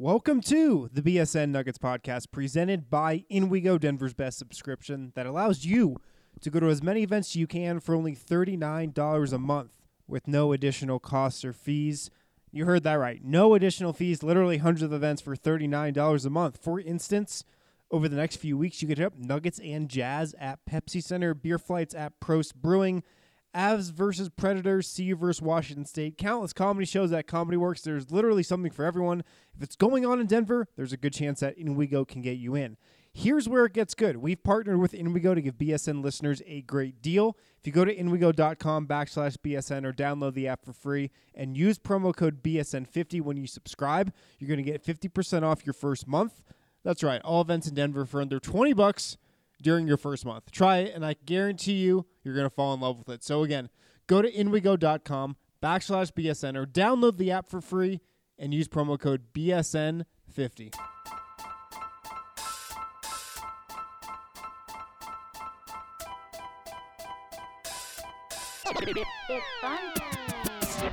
Welcome to the BSN Nuggets podcast presented by In We Go Denver's best subscription that allows you to go to as many events you can for only $39 a month with no additional costs or fees. You heard that right. No additional fees, literally hundreds of events for $39 a month. For instance, over the next few weeks, you hit up Nuggets and Jazz at Pepsi Center, beer flights at Prost Brewing, Avs versus Predators, CU versus Washington State, countless comedy shows at Comedy Works. There's literally something for everyone. If it's going on in Denver, there's a good chance that InWeGo can get you in. Here's where it gets good. We've partnered with InWeGo to give BSN listeners a great deal. If you go to inwego.com backslash BSN or download the app for free and use promo code BSN50 when you subscribe, you're going to get 50% off your first month. That's right, all events in Denver for under 20 bucks during your first month. Try it, and I guarantee you, you're going to fall in love with it. So again, go to inwego.com backslash BSN or download the app for free and use promo code BSN50. It's fun time.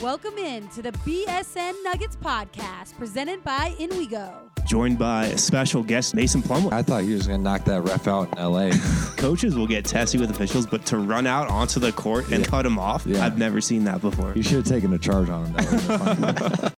Welcome in to the BSN Nuggets podcast presented by InWeGo. Joined by a special guest, Mason Plumlee. I thought you was gonna knock that ref out in L.A. Coaches will get testy with officials, but to run out onto the court and Yeah. cut him off, Yeah. I've never seen that before. you should have taken a charge on him.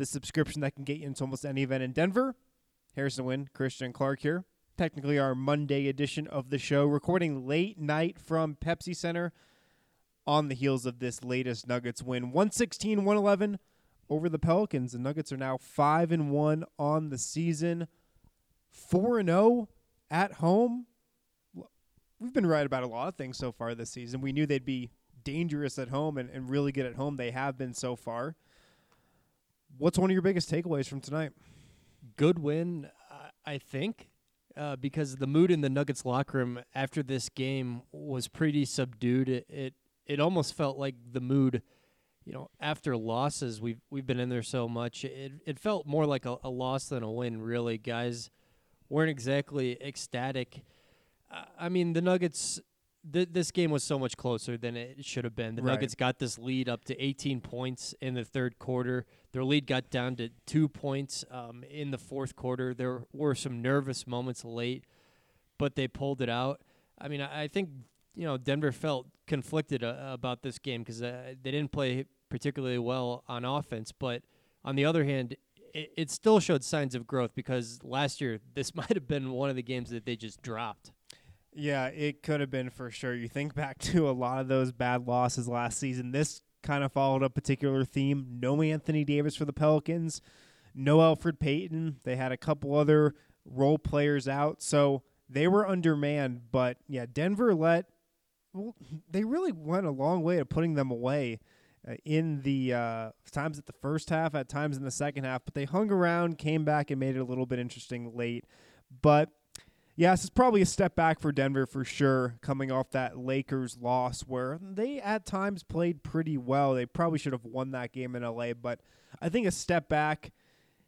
the subscription that can get you into almost any event in Denver. Harrison Wind, Christian Clark here. Technically, our Monday edition of the show, recording late night from Pepsi Center on the heels of this latest Nuggets win 116 111 over the Pelicans. The Nuggets are now 5 and 1 on the season, 4 and 0 at home. We've been right about a lot of things so far this season. We knew they'd be dangerous at home and, and really good at home. They have been so far. What's one of your biggest takeaways from tonight? good win, I- think, uh, because the mood in the Nuggets locker room after this game was pretty subdued. It, it it almost felt like the mood, you know, after losses. We've we've been in there so much. It it felt more like a, a loss than a win. Really, guys weren't exactly ecstatic. I mean, the Nuggets. Th- this game was so much closer than it should have been. The Right. Nuggets got this lead up to 18 points in the third quarter. Their lead got down to two points um, in the fourth quarter. There were some nervous moments late, but they pulled it out. I mean, I, I think you know Denver felt conflicted uh, about this game because uh, they didn't play particularly well on offense, but on the other hand, it, it still showed signs of growth because last year this might have been one of the games that they just dropped. Yeah, it could have been for sure. You think back to a lot of those bad losses last season. This kind of followed a particular theme. No Anthony Davis for the Pelicans, no Elfrid Payton. They had a couple other role players out, so they were undermanned. But yeah, Denver let. Well, they really went a long way to putting them away uh, in the uh, times at the first half, at times in the second half. But they hung around, came back, and made it a little bit interesting late. But Yes, it's probably a step back for Denver for sure, coming off that Lakers loss where they at times played pretty well. They probably should have won that game in LA, but I think a step back,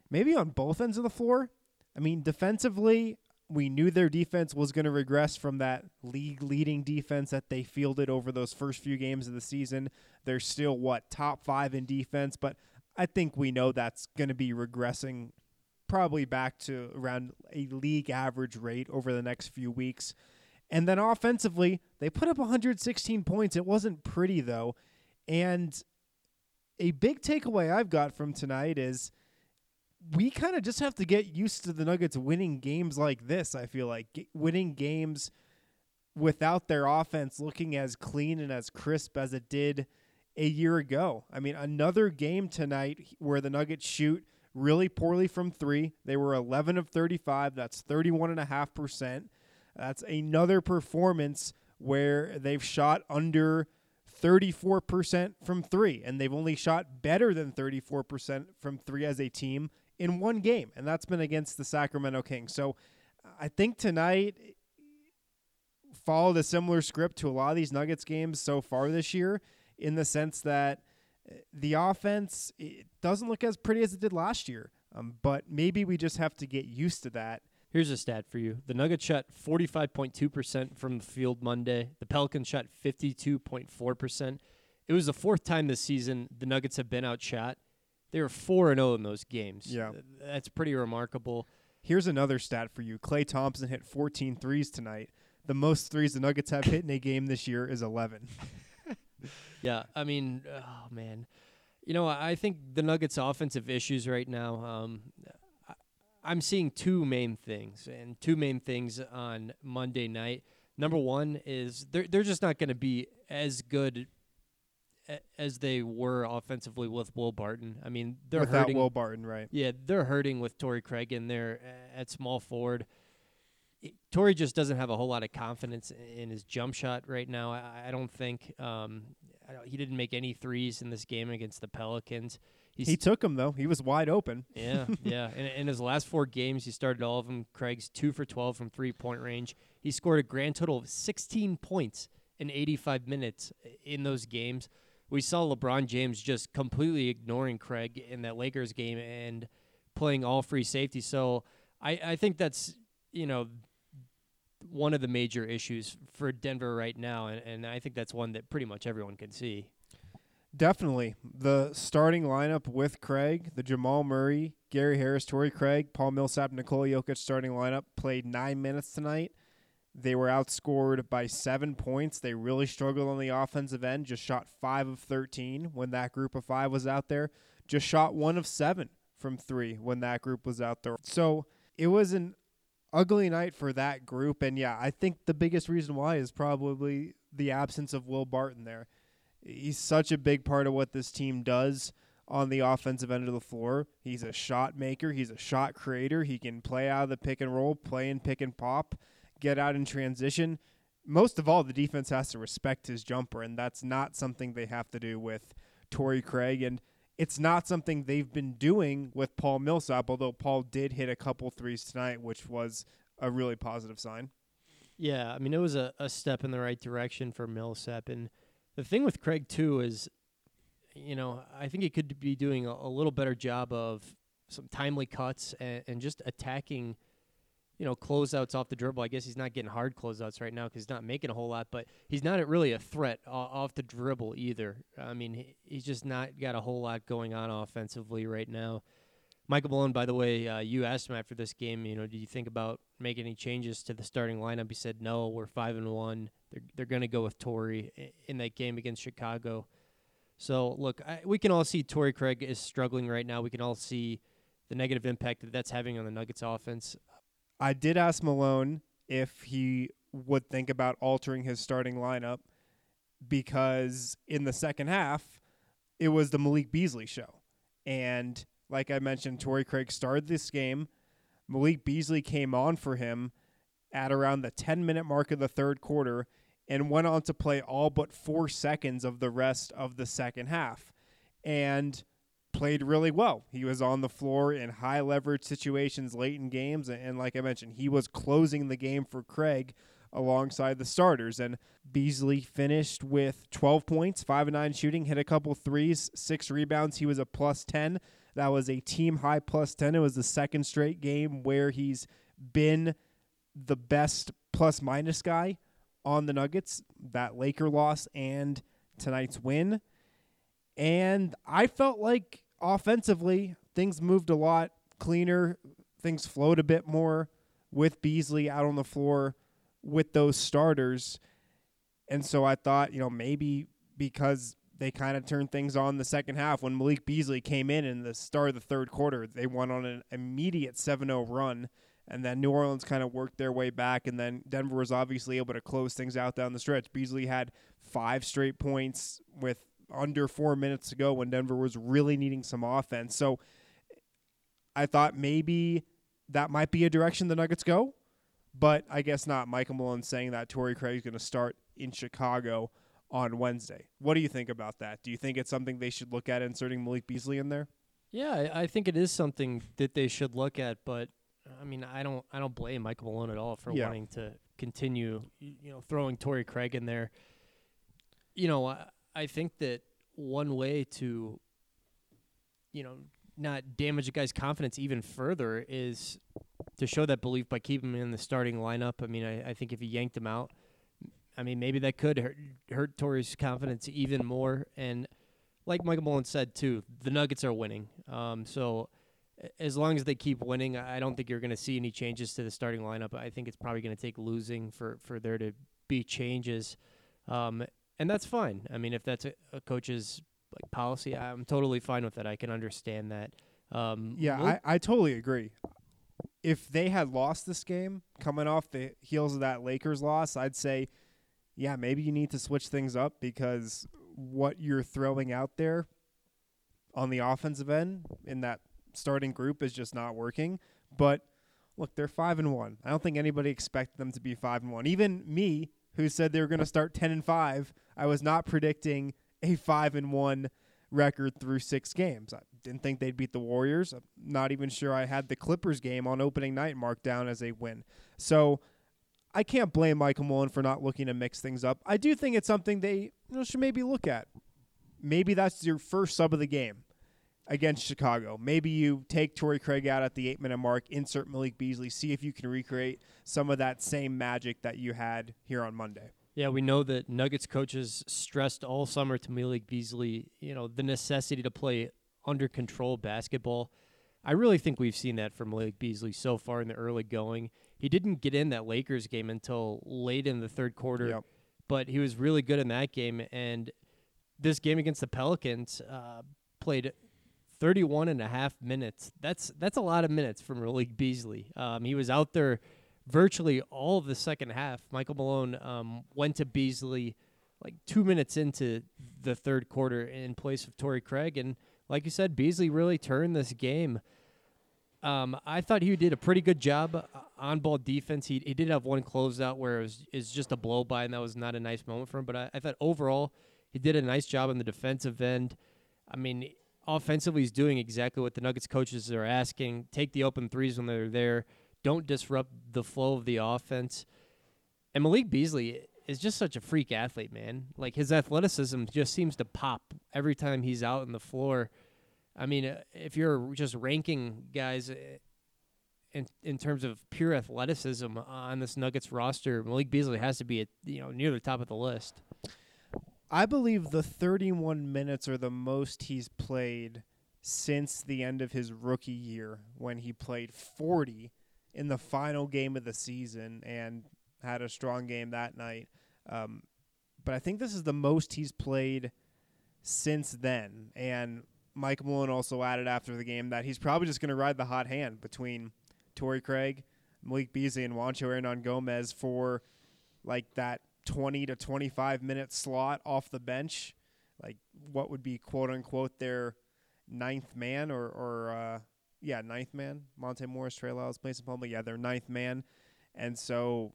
maybe on both ends of the floor. I mean, defensively, we knew their defense was going to regress from that league leading defense that they fielded over those first few games of the season. They're still, what, top five in defense, but I think we know that's going to be regressing probably back to around a league average rate over the next few weeks. And then offensively, they put up 116 points. It wasn't pretty though. And a big takeaway I've got from tonight is we kind of just have to get used to the Nuggets winning games like this. I feel like G- winning games without their offense looking as clean and as crisp as it did a year ago. I mean, another game tonight where the Nuggets shoot really poorly from three. They were 11 of 35. That's 31.5%. That's another performance where they've shot under 34% from three, and they've only shot better than 34% from three as a team in one game, and that's been against the Sacramento Kings. So I think tonight followed a similar script to a lot of these Nuggets games so far this year in the sense that the offense it doesn't look as pretty as it did last year. Um, but maybe we just have to get used to that. Here's a stat for you. The Nuggets shot 45.2% from the field Monday. The Pelicans shot 52.4%. It was the fourth time this season the Nuggets have been outshot. They were 4 and 0 in those games. Yeah. That's pretty remarkable. Here's another stat for you. Klay Thompson hit 14 threes tonight. The most threes the Nuggets have hit in a game this year is 11. Yeah, I mean, oh man, you know, I think the Nuggets' offensive issues right now. Um, I- I'm seeing two main things, and two main things on Monday night. Number one is they're they're just not going to be as good a- as they were offensively with Will Barton. I mean, they're Without hurting. Will Barton, right? Yeah, they're hurting with Torrey Craig in there at small forward. I- Torrey just doesn't have a whole lot of confidence in his jump shot right now. I, I don't think um, I don't, he didn't make any threes in this game against the Pelicans. He's, He took him though. He was wide open. yeah, yeah. In, in his last four games, he started all of them. Craig's two for 12 from three point range. He scored a grand total of 16 points in 85 minutes in those games. We saw LeBron James just completely ignoring Craig in that Lakers game and playing all free safety. So I, I think that's, you know, one of the major issues for Denver right now. And, and I think that's one that pretty much everyone can see. Definitely. The starting lineup with Craig, the Jamal Murray, Gary Harris, Torrey Craig, Paul Millsap, Nikola Jokic starting lineup played nine minutes tonight. They were outscored by seven points. They really struggled on the offensive end, just shot five of 13 when that group of five was out there, just shot one of seven from three when that group was out there. So it was an ugly night for that group. And yeah, I think the biggest reason why is probably the absence of Will Barton there. He's such a big part of what this team does on the offensive end of the floor. He's a shot maker, he's a shot creator. He can play out of the pick and roll, play in pick and pop, get out in transition. Most of all, the defense has to respect his jumper, and that's not something they have to do with Torrey Craig. And it's not something they've been doing with Paul Millsap, although Paul did hit a couple threes tonight, which was a really positive sign. Yeah, I mean it was a, a step in the right direction for Millsap, and the thing with Craig too is, you know, I think he could be doing a, a little better job of some timely cuts and, and just attacking, you know, closeouts off the dribble. I guess he's not getting hard closeouts right now because he's not making a whole lot, but he's not really a threat off the dribble either. I mean, he's just not got a whole lot going on offensively right now. Michael Malone, by the way, uh, you asked him after this game, you know, do you think about making any changes to the starting lineup? He said, no, we're five and one. They're they're going to go with Torrey in that game against Chicago. So look, I, we can all see Torrey Craig is struggling right now. We can all see the negative impact that that's having on the Nuggets offense. I did ask Malone if he would think about altering his starting lineup because in the second half, it was the Malik Beasley show. And like I mentioned, Torrey Craig started this game. Malik Beasley came on for him at around the 10 minute mark of the third quarter and went on to play all but four seconds of the rest of the second half and played really well. He was on the floor in high leverage situations late in games. And, like I mentioned, he was closing the game for Craig alongside the starters. And Beasley finished with 12 points, 5 and 9 shooting, hit a couple threes, six rebounds. He was a plus 10. That was a team high plus 10. It was the second straight game where he's been the best plus minus guy on the Nuggets, that Laker loss and tonight's win. And I felt like offensively, things moved a lot cleaner. Things flowed a bit more with Beasley out on the floor with those starters. And so I thought, you know, maybe because they kind of turned things on the second half when Malik Beasley came in in the start of the third quarter, they went on an immediate 7 0 run. And then New Orleans kind of worked their way back. And then Denver was obviously able to close things out down the stretch. Beasley had five straight points with under four minutes to go when Denver was really needing some offense. So I thought maybe that might be a direction the Nuggets go, but I guess not. Michael Malone saying that Torrey Craig is going to start in Chicago on Wednesday. What do you think about that? Do you think it's something they should look at inserting Malik Beasley in there? Yeah, I, think it is something that they should look at, but I mean, I don't, I don't blame Michael Malone at all for Yeah. wanting to continue, you know, throwing Torrey Craig in there. You know, I, I think that one way to, you know, not damage a guy's confidence even further is to show that belief by keeping him in the starting lineup. I mean, I, I think if you yanked him out, I mean, maybe that could hurt, hurt Torrey's confidence even more. And like Michael Malone said too, the Nuggets are winning. Um, so as long as they keep winning, I don't think you're going to see any changes to the starting lineup. I think it's probably going to take losing for for there to be changes, um, and that's fine. I mean, if that's a, a coach's like policy, I'm totally fine with that. I can understand that. Um, Yeah, Malik- I, I totally agree. If they had lost this game coming off the heels of that Lakers loss, I'd say, yeah, maybe you need to switch things up because what you're throwing out there on the offensive end in that starting group is just not working. But look, they're five and one. I don't think anybody expected them to be five and one. Even me, who said they were going to start ten and five, I was not predicting a five and one record through six games. I didn't think they'd beat the Warriors. I'm not even sure I had the Clippers game on opening night marked down as a win. So I can't blame Michael Malone for not looking to mix things up. I do think it's something they you know, should maybe look at. Maybe that's your first sub of the game against Chicago. Maybe you take Torrey Craig out at the eight minute mark, insert Malik Beasley, see if you can recreate some of that same magic that you had here on Monday. Yeah, we know that Nuggets coaches stressed all summer to Malik Beasley, you know, the necessity to play under control basketball. I really think we've seen that from Malik Beasley so far in the early going. He didn't get in that Lakers game until late in the third quarter, Yep. but he was really good in that game. And this game against the Pelicans uh, played 31 and a half minutes. That's that's a lot of minutes from Malik Beasley. Um, he was out there virtually all of the second half. Michael Malone um, went to Beasley like two minutes into the third quarter in place of Torrey Craig, and like you said, Beasley really turned this game. Um, I thought he did a pretty good job uh, on ball defense. He, he did have one closeout where it was is just a blow by, and that was not a nice moment for him. But I, I thought overall he did a nice job on the defensive end. I mean, offensively, he's doing exactly what the Nuggets coaches are asking: take the open threes when they're there. Don't disrupt the flow of the offense. And Malik Beasley is just such a freak athlete, man. Like his athleticism just seems to pop every time he's out on the floor. I mean, uh, if you're just ranking guys uh, in in terms of pure athleticism on this Nuggets roster, Malik Beasley has to be at you know near the top of the list. I believe the 31 minutes are the most he's played since the end of his rookie year when he played 40 in the final game of the season and had a strong game that night. Um, but I think this is the most he's played since then. And Mike Malone also added after the game that he's probably just going to ride the hot hand between Torrey Craig, Malik Beasley, and Juancho Hernangomez for like that 20 to 25 minute slot off the bench, like what would be quote unquote their ninth man or, or uh, yeah, ninth man. Monte Morris, Trey Lyles, Mason Plumlee, yeah, their ninth man. And so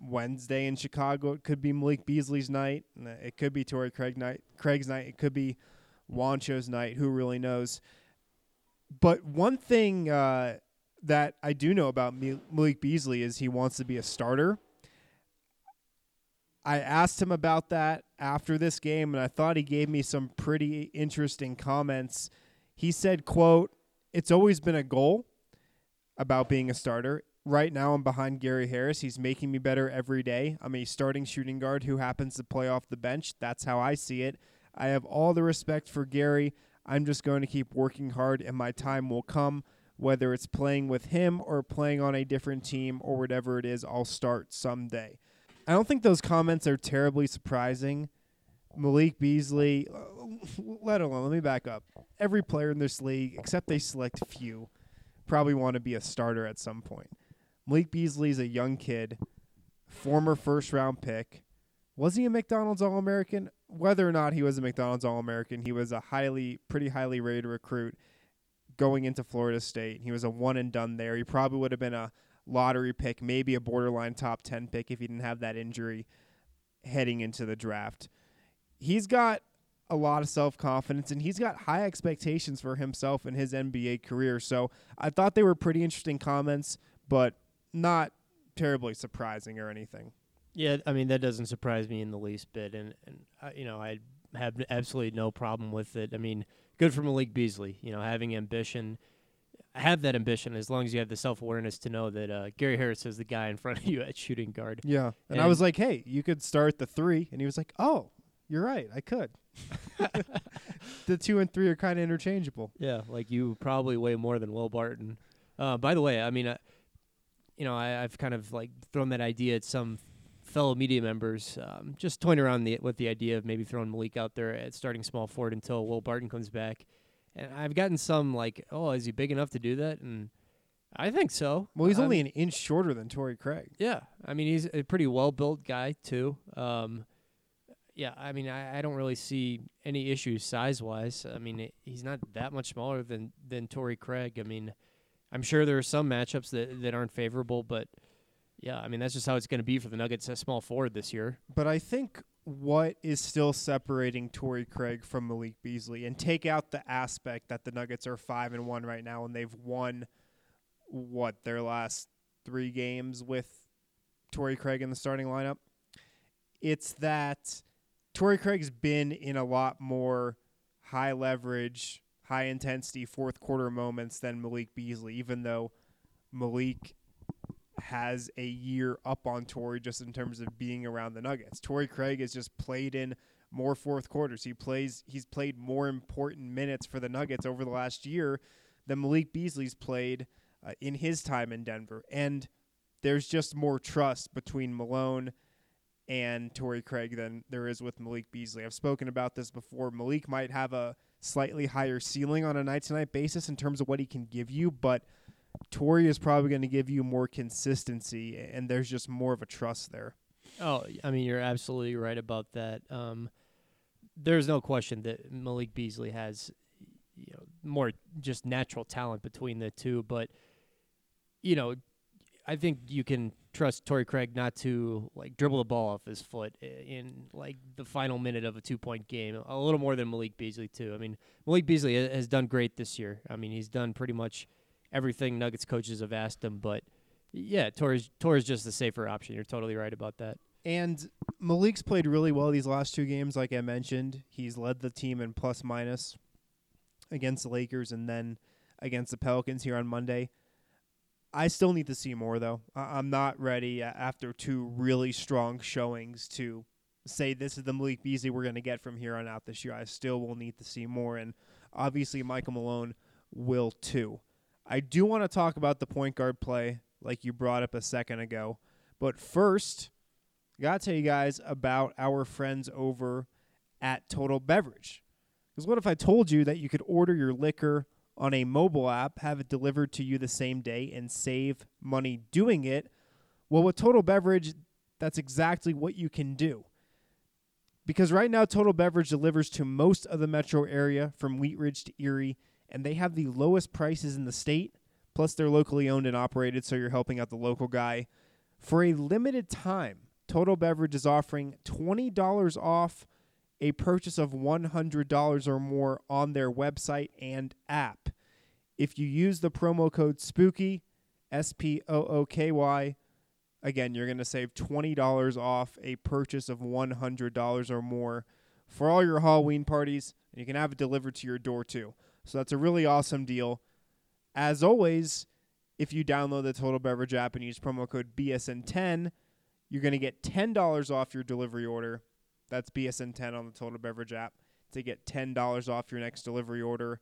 Wednesday in Chicago, it could be Malik Beasley's night. It could be Torrey Craig night, Craig's night. It could be Juancho's night. Who really knows? But one thing uh, that I do know about Malik Beasley is he wants to be a starter. I asked him about that after this game, and I thought he gave me some pretty interesting comments. He said, "quote It's always been a goal about being a starter. Right now, I'm behind Gary Harris. He's making me better every day. I'm a starting shooting guard who happens to play off the bench. That's how I see it. I have all the respect for Gary. I'm just going to keep working hard, and my time will come." Whether it's playing with him or playing on a different team or whatever it is, I'll start someday. I don't think those comments are terribly surprising. Malik Beasley, uh, let alone, let me back up. Every player in this league, except they select few, probably want to be a starter at some point. Malik Beasley's a young kid, former first round pick. Was he a McDonald's All American? Whether or not he was a McDonald's All American, he was a highly, pretty highly rated recruit going into Florida State. He was a one and done there. He probably would have been a lottery pick, maybe a borderline top 10 pick if he didn't have that injury heading into the draft. he's got a lot of self confidence and he's got high expectations for himself and his NBA career. So I thought they were pretty interesting comments, but not terribly surprising or anything. Yeah, I mean that doesn't surprise me in the least bit, and and uh, you know I have absolutely no problem with it. I mean, good for Malik Beasley, you know, having ambition. Have that ambition as long as you have the self awareness to know that uh, Gary Harris is the guy in front of you at shooting guard. Yeah. And, I was like, hey, you could start the three. And he was like, oh, you're right. I could. the two and three are kind of interchangeable. Yeah, like you probably weigh more than Will Barton. Uh, by the way, I mean, I, you know, I, I've kind of like thrown that idea at some fellow media members, um, just toying around the, with the idea of maybe throwing Malik out there at starting small forward until Will Barton comes back. And I've gotten some like, oh, is he big enough to do that? And I think so. Well, he's Um, only an inch shorter than Torrey Craig. yeah, I mean he's a pretty well built guy too. Um, yeah, I mean I, I don't really see any issues size wise. I mean it, he's not that much smaller than than Torrey Craig. I mean, I'm sure there are some matchups that that aren't favorable, but yeah, I mean that's just how it's going to be for the Nuggets at small forward this year. But I think what is still separating Torrey Craig from Malik Beasley, and take out the aspect that the Nuggets are five and one right now, and they've won what their last three games with Torrey Craig in the starting lineup. It's that Torrey Craig's been in a lot more high leverage, high intensity fourth quarter moments than Malik Beasley, even though Malik has a year up on Torrey just in terms of being around the Nuggets. Torrey Craig has just played in more fourth quarters. He plays he's played more important minutes for the Nuggets over the last year than Malik Beasley's played uh, in his time in Denver. And there's just more trust between Malone and Torrey Craig than there is with Malik Beasley. I've spoken about this before. Malik might have a slightly higher ceiling on a night to night basis in terms of what he can give you, but Torrey is probably going to give you more consistency, and there's just more of a trust there. Oh, I mean you're absolutely right about that. Um, there's no question that Malik Beasley has you know more just natural talent between the two, but you know I think you can trust Torrey Craig not to like dribble the ball off his foot in like the final minute of a two point game. A little more than Malik Beasley too. I mean Malik Beasley has done great this year. I mean he's done pretty much everything Nuggets coaches have asked him, but yeah, Torres Torrey's just the safer option. You're totally right about that. And Malik's played really well these last two games, like I mentioned. He's led the team in plus minus against the Lakers and then against the Pelicans here on Monday. I still need to see more, though. I- I'm not ready after two really strong showings to say this is the Malik Beasley we're going to get from here on out this year. I still will need to see more, and obviously Michael Malone will too. I do want to talk about the point guard play, like you brought up a second ago. But first, I got to tell you guys about our friends over at Total Beverage. Because what if I told you that you could order your liquor on a mobile app, have it delivered to you the same day, and save money doing it? Well, with Total Beverage, that's exactly what you can do. Because right now, Total Beverage delivers to most of the metro area from Wheat Ridge to Erie, and they have the lowest prices in the state. Plus, they're locally owned and operated, so you're helping out the local guy. For a limited time, Total Beverage is offering $20 off a purchase of $100 or more on their website and app. If you use the promo code SPOOKY, S P O O K Y, again, you're going to save $20 off a purchase of $100 or more for all your Halloween parties, and you can have it delivered to your door too. So that's a really awesome deal. As always, if you download the Total Beverage app and use promo code BSN10, you're going to get $10 off your delivery order. That's BSN10 on the Total Beverage app to get $10 off your next delivery order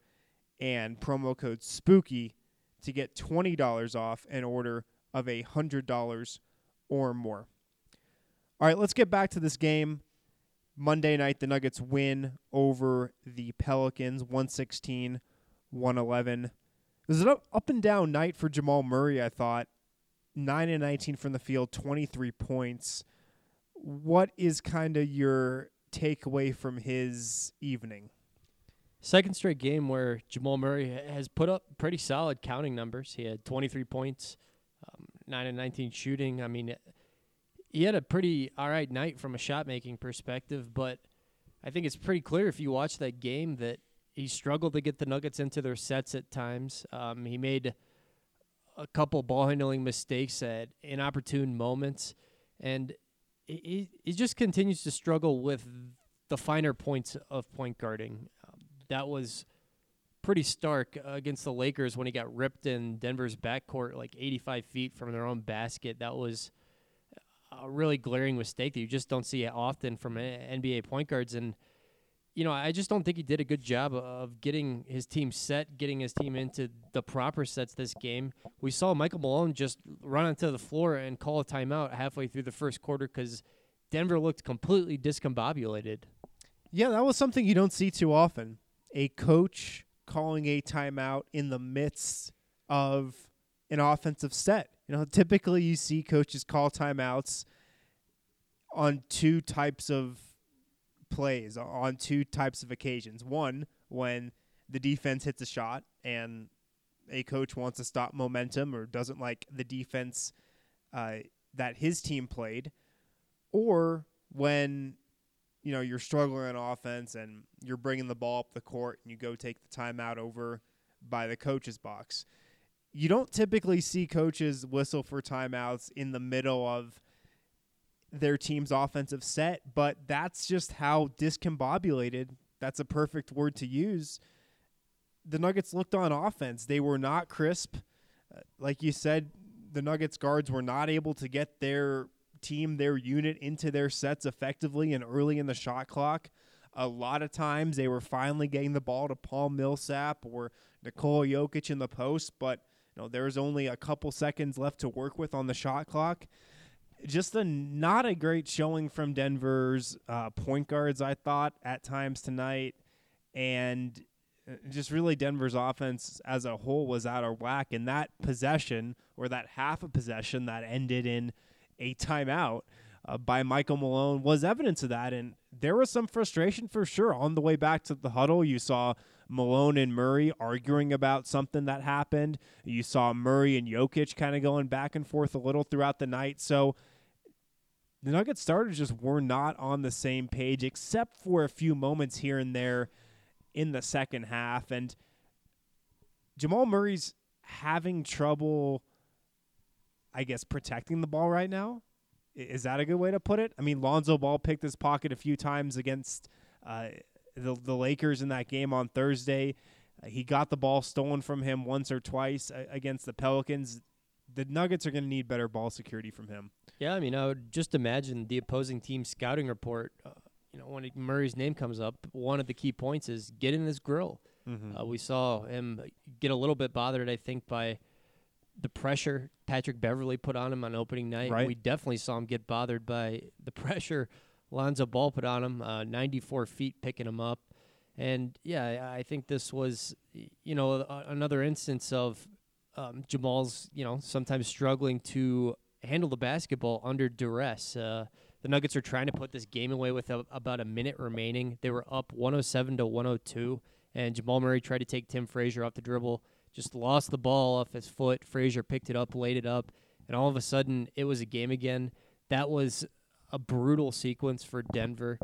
and promo code SPOOKY to get $20 off an order of a $100 or more. All right, let's get back to this game. Monday night, the Nuggets win over the Pelicans 116 111. It was an up, and down night for Jamal Murray, I thought. 9 and 19 from the field, 23 points. What is kind of your takeaway from his evening? Second straight game where Jamal Murray has put up pretty solid counting numbers. He had 23 points, um, 9 and 19 shooting. I mean, he had a pretty all right night from a shot making perspective, but I think it's pretty clear if you watch that game that he struggled to get the Nuggets into their sets at times. Um, he made a couple ball handling mistakes at inopportune moments, and he, he just continues to struggle with the finer points of point guarding. Um, that was pretty stark against the Lakers when he got ripped in Denver's backcourt like 85 feet from their own basket. That was a really glaring mistake that you just don't see often from eh, NBA point guards. And, you know, I just don't think he did a good job of getting his team set, getting his team into the proper sets this game. We saw Michael Malone just run onto the floor and call a timeout halfway through the first quarter because Denver looked completely discombobulated. Yeah, that was something you don't see too often. A coach calling a timeout in the midst of an offensive set. You know, typically you see coaches call timeouts on two types of plays, on two types of occasions. One, when the defense hits a shot and a coach wants to stop momentum or doesn't like the defense uh, that his team played, or when you know you're struggling on offense and you're bringing the ball up the court and you go take the timeout over by the coach's box. You don't typically see coaches whistle for timeouts in the middle of their team's offensive set, but that's just how discombobulated. That's a perfect word to use. The Nuggets looked on offense. They were not crisp. Uh, like you said, the Nuggets guards were not able to get their team, their unit into their sets effectively and early in the shot clock. A lot of times they were finally getting the ball to Paul Millsap or Nikola Jokic in the post, but you know there was only a couple seconds left to work with on the shot clock. Just a not a great showing from Denver's uh, point guards, I thought at times tonight, and uh, just really Denver's offense as a whole was out of whack. And that possession or that half a possession that ended in a timeout uh, by Michael Malone was evidence of that. And there was some frustration for sure. On the way back to the huddle, you saw Malone and Murray arguing about something that happened. You saw Murray and Jokic kind of going back and forth a little throughout the night. So the Nuggets starters just were not on the same page, except for a few moments here and there in the second half. And Jamal Murray's having trouble I guess, protecting the ball right now. Is that a good way to put it? I mean, Lonzo Ball picked his pocket a few times against uh, the the Lakers in that game on Thursday. Uh, he got the ball stolen from him once or twice uh, against the Pelicans. The Nuggets are going to need better ball security from him. Yeah, I mean, I would just imagine the opposing team scouting report. Uh, you know, when Murray's name comes up, one of the key points is get in his grill. Mm-hmm. Uh, we saw him get a little bit bothered, I think, by the pressure Patrick Beverley put on him on opening night. Right. We definitely saw him get bothered by the pressure Lonzo Ball put on him, uh, 94 feet picking him up. And yeah, I think this was, you know, a, another instance of um, Jamal's, you know, sometimes struggling to handle the basketball under duress. Uh, the Nuggets are trying to put this game away with a, about a minute remaining. They were up 107 to 102, and Jamal Murray tried to take Tim Frazier off the dribble just lost the ball off his foot. Frazier picked it up, laid it up, and all of a sudden it was a game again. That was a brutal sequence for Denver.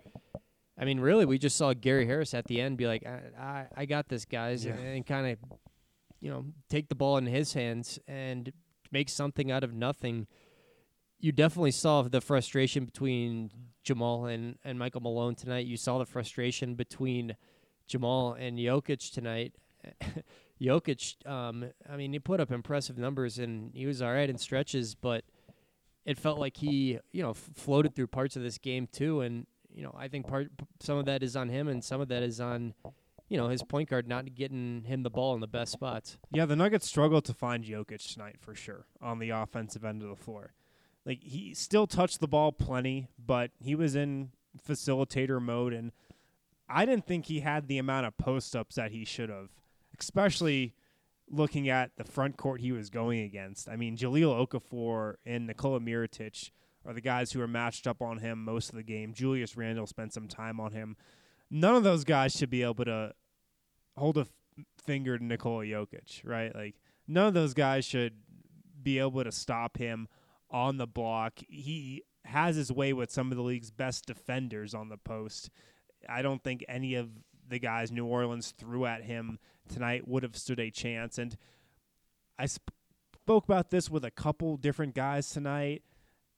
I mean, really, we just saw Gary Harris at the end be like, "I, I, I got this, guys," Yeah. and, and kind of, you know, take the ball in his hands and make something out of nothing. You definitely saw the frustration between Jamal and, and Michael Malone tonight. You saw the frustration between Jamal and Jokic tonight. Jokic, um, I mean, he put up impressive numbers and he was all right in stretches, but it felt like he, you know, f- floated through parts of this game too. And you know, I think part some of that is on him, and some of that is on, you know, his point guard not getting him the ball in the best spots. Yeah, the Nuggets struggled to find Jokic tonight for sure on the offensive end of the floor. Like he still touched the ball plenty, but he was in facilitator mode, and I didn't think he had the amount of post ups that he should have, especially looking at the front court he was going against. I mean, Jahlil Okafor and Nikola Mirotic are the guys who are matched up on him most of the game. Julius Randle spent some time on him. None of those guys should be able to hold a f- finger to Nikola Jokic, right? Like none of those guys should be able to stop him on the block. He has his way with some of the league's best defenders on the post. I don't think any of the guys New Orleans threw at him tonight would have stood a chance. And I sp- spoke about this with a couple different guys tonight.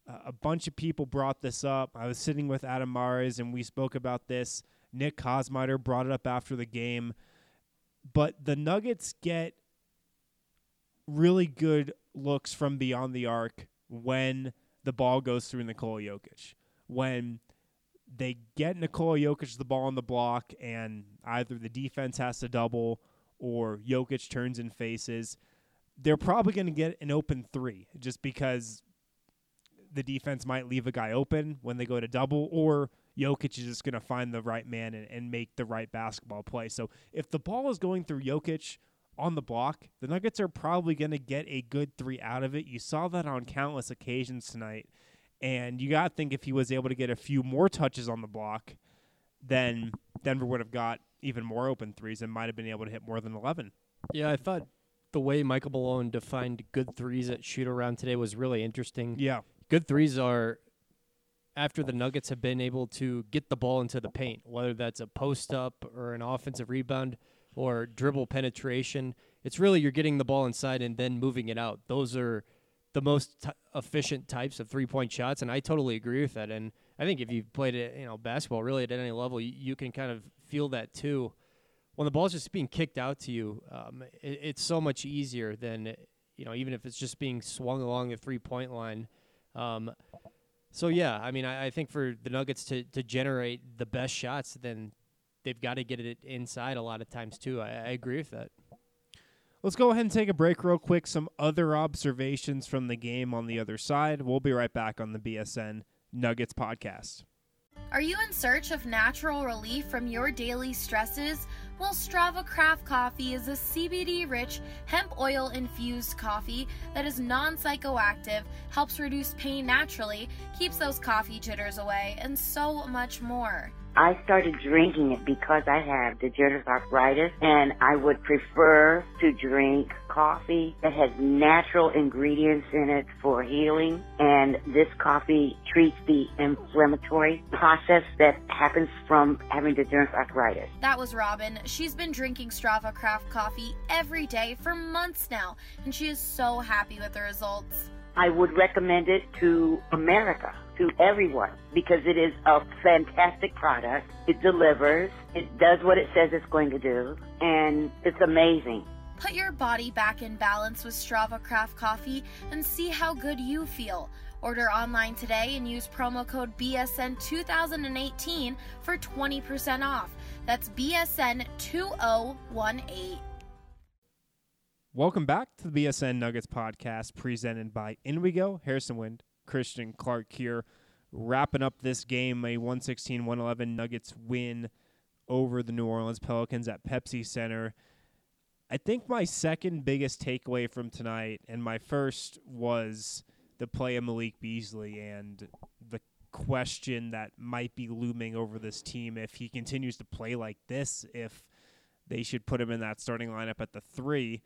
Uh, a bunch of people brought this up. I was sitting with Adam Mares and we spoke about this. Nick Kosmider brought it up after the game. But the Nuggets get really good looks from beyond the arc when the ball goes through Nikola Jokic. When they get Nikola Jokic the ball on the block and either the defense has to double or Jokic turns and faces, they're probably going to get an open three just because the defense might leave a guy open when they go to double or Jokic is just going to find the right man and, and make the right basketball play. So if the ball is going through Jokic on the block, the Nuggets are probably going to get a good three out of it. You saw that on countless occasions tonight. And you got to think if he was able to get a few more touches on the block, then Denver would have got even more open threes and might have been able to hit more than 11. Yeah, I thought the way Michael Malone defined good threes at shoot around today was really interesting. Yeah. Good threes are after the Nuggets have been able to get the ball into the paint, whether that's a post up or an offensive rebound or dribble penetration. It's really you're getting the ball inside and then moving it out. Those are the most t- efficient types of three point shots, and I totally agree with that. And I think if you've played it, you know, basketball really at any level, you, you can kind of feel that too. When the ball's just being kicked out to you, um, it, it's so much easier than you know, even if it's just being swung along the three point line. Um, so yeah, I mean, I, I think for the Nuggets to to generate the best shots, then they've got to get it inside a lot of times too. I, I agree with that. Let's go ahead and take a break real quick. Some other observations from the game on the other side. We'll be right back on the BSN Nuggets podcast. Are you in search of natural relief from your daily stresses? Well, Strava Craft Coffee is a CBD rich, hemp oil infused coffee that is non psychoactive, helps reduce pain naturally, keeps those coffee jitters away, and so much more. I started drinking it because I have degenerative arthritis and I would prefer to drink coffee that has natural ingredients in it for healing and this coffee treats the inflammatory process that happens from having degenerative arthritis. That was Robin. She's been drinking Strava Craft coffee every day for months now and she is so happy with the results. I would recommend it to America, to everyone, because it is a fantastic product. It delivers, it does what it says it's going to do, and it's amazing. Put your body back in balance with Strava Craft Coffee and see how good you feel. Order online today and use promo code BSN2018 for 20% off. That's BSN2018. Welcome back to the BSN Nuggets podcast presented by InWeGo, Harrison Wind, Christian Clark here, wrapping up this game, a 116 111 Nuggets win over the New Orleans Pelicans at Pepsi Center. I think my second biggest takeaway from tonight, and my first was the play of Malik Beasley and the question that might be looming over this team if he continues to play like this, if they should put him in that starting lineup at the three.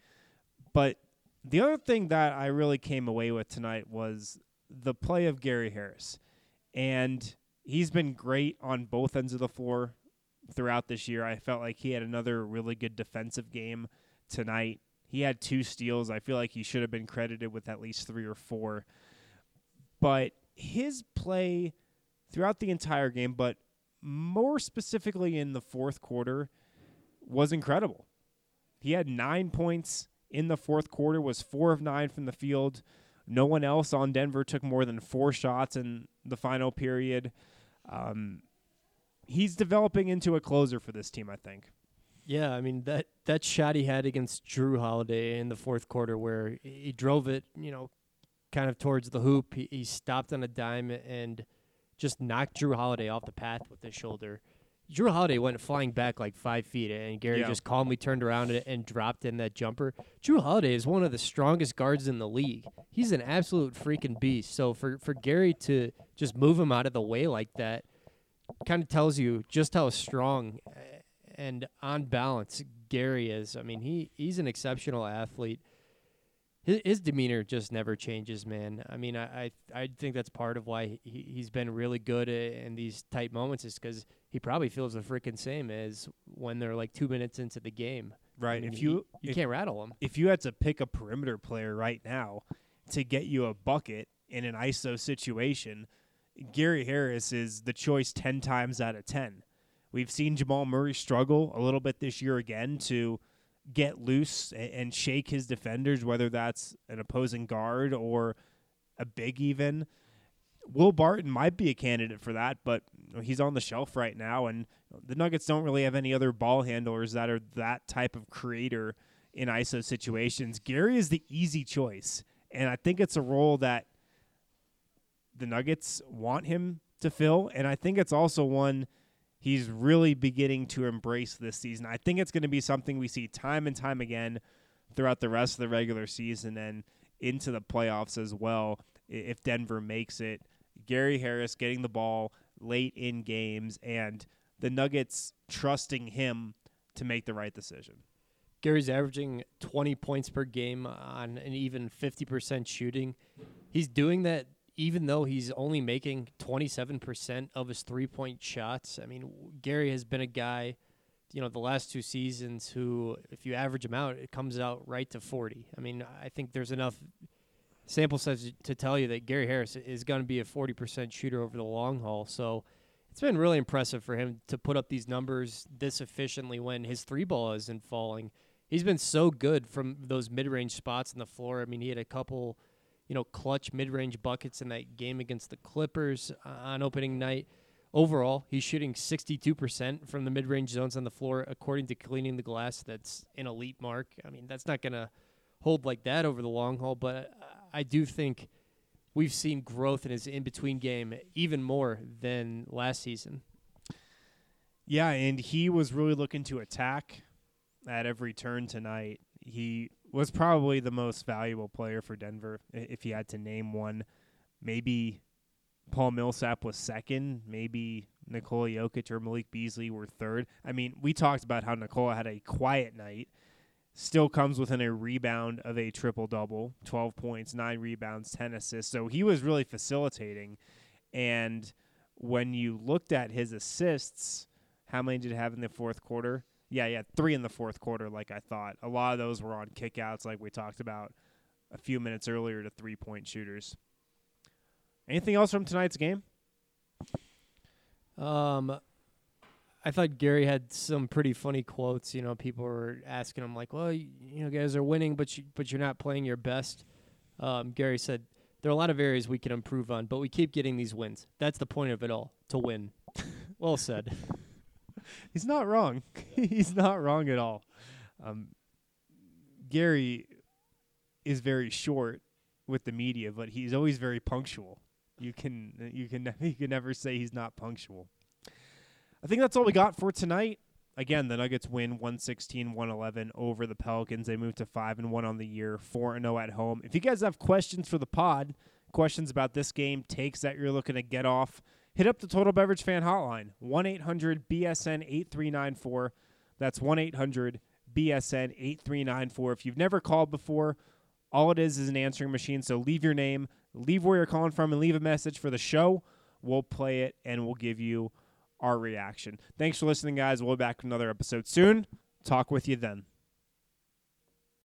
But the other thing that I really came away with tonight was the play of Gary Harris. And he's been great on both ends of the floor throughout this year. I felt like he had another really good defensive game tonight. He had two steals. I feel like he should have been credited with at least three or four. But his play throughout the entire game, but more specifically in the fourth quarter, was incredible. He had nine points in the fourth quarter, was four of nine from the field. No one else on Denver took more than four shots in the final period. Um, he's developing into a closer for this team, I think. Yeah, I mean that that shot he had against Jrue Holiday in the fourth quarter, where he drove it, you know, kind of towards the hoop. He, he stopped on a dime and just knocked Jrue Holiday off the path with his shoulder. Jrue Holiday went flying back like five feet, and Gary Yeah. just calmly turned around and, and dropped in that jumper. Jrue Holiday is one of the strongest guards in the league. He's an absolute freaking beast. So for for Gary to just move him out of the way like that, kind of tells you just how strong uh, and on balance Gary is. I mean, he he's an exceptional athlete. His, his demeanor just never changes, man. I mean, I I, I think that's part of why he, he's been really good eh, in these tight moments is because he probably feels the freaking same as when they're like two minutes into the game. Right. I mean, if you you if, can't rattle him. if you had to pick a perimeter player right now to get you a bucket in an ISO situation, Gary Harris is the choice 10 times out of 10. We've seen Jamal Murray struggle a little bit this year again to get loose and, and shake his defenders, whether that's an opposing guard or a big even. Will Barton might be a candidate for that, but he's on the shelf right now, and the Nuggets don't really have any other ball handlers that are that type of creator in ISO situations. Gary is the easy choice, and I think it's a role that the Nuggets want him to fill, and I think it's also one he's really beginning to embrace this season. I think it's going to be something we see time and time again throughout the rest of the regular season and into the playoffs as well if Denver makes it. Gary Harris getting the ball late in games and the Nuggets trusting him to make the right decision. Gary's averaging 20 points per game on an even 50% shooting. He's doing that even though he's only making 27% of his three point shots. I mean, Gary has been a guy, you know, the last two seasons who, if you average him out, it comes out right to 40. I mean, I think there's enough sample size to tell you that Gary Harris is going to be a 40% shooter over the long haul. So it's been really impressive for him to put up these numbers this efficiently when his three ball isn't falling. He's been so good from those mid range spots on the floor. I mean, he had a couple, you know, clutch mid range buckets in that game against the Clippers uh, on opening night. Overall, he's shooting 62% from the mid range zones on the floor, according to Cleaning the Glass. That's an elite mark. I mean, that's not going to hold like that over the long haul, but I do think we've seen growth in his in between game even more than last season. Yeah, and he was really looking to attack at every turn tonight. He was probably the most valuable player for Denver if you had to name one. Maybe Paul Millsap was second. Maybe Nikola Jokic or Malik Beasley were third. I mean, we talked about how Nikola had a quiet night. Still comes within a rebound of a triple double 12 points, 9 rebounds, 10 assists. So he was really facilitating. And when you looked at his assists, how many did he have in the fourth quarter? Yeah, yeah, three in the fourth quarter, like I thought. A lot of those were on kickouts, like we talked about a few minutes earlier, to three point shooters. Anything else from tonight's game? Um, I thought Gary had some pretty funny quotes. You know, people were asking him like, "Well, you, you know, guys are winning, but you, but you're not playing your best." Um, Gary said, "There are a lot of areas we can improve on, but we keep getting these wins. That's the point of it all, to win." well said. He's not wrong. He's not wrong at all. Um, Gary is very short with the media, but he's always very punctual. You can you can you can never say he's not punctual. I think that's all we got for tonight. Again, the Nuggets win 116-111 over the Pelicans. They move to 5 and 1 on the year, 4 and 0 at home. If you guys have questions for the pod, questions about this game, takes that you're looking to get off, hit up the Total Beverage Fan Hotline, 1-800-BSN-8394. That's 1-800-BSN-8394. If you've never called before, all it is is an answering machine. So leave your name, leave where you're calling from, and leave a message for the show. We'll play it, and we'll give you our reaction. Thanks for listening, guys. We'll be back with another episode soon. Talk with you then.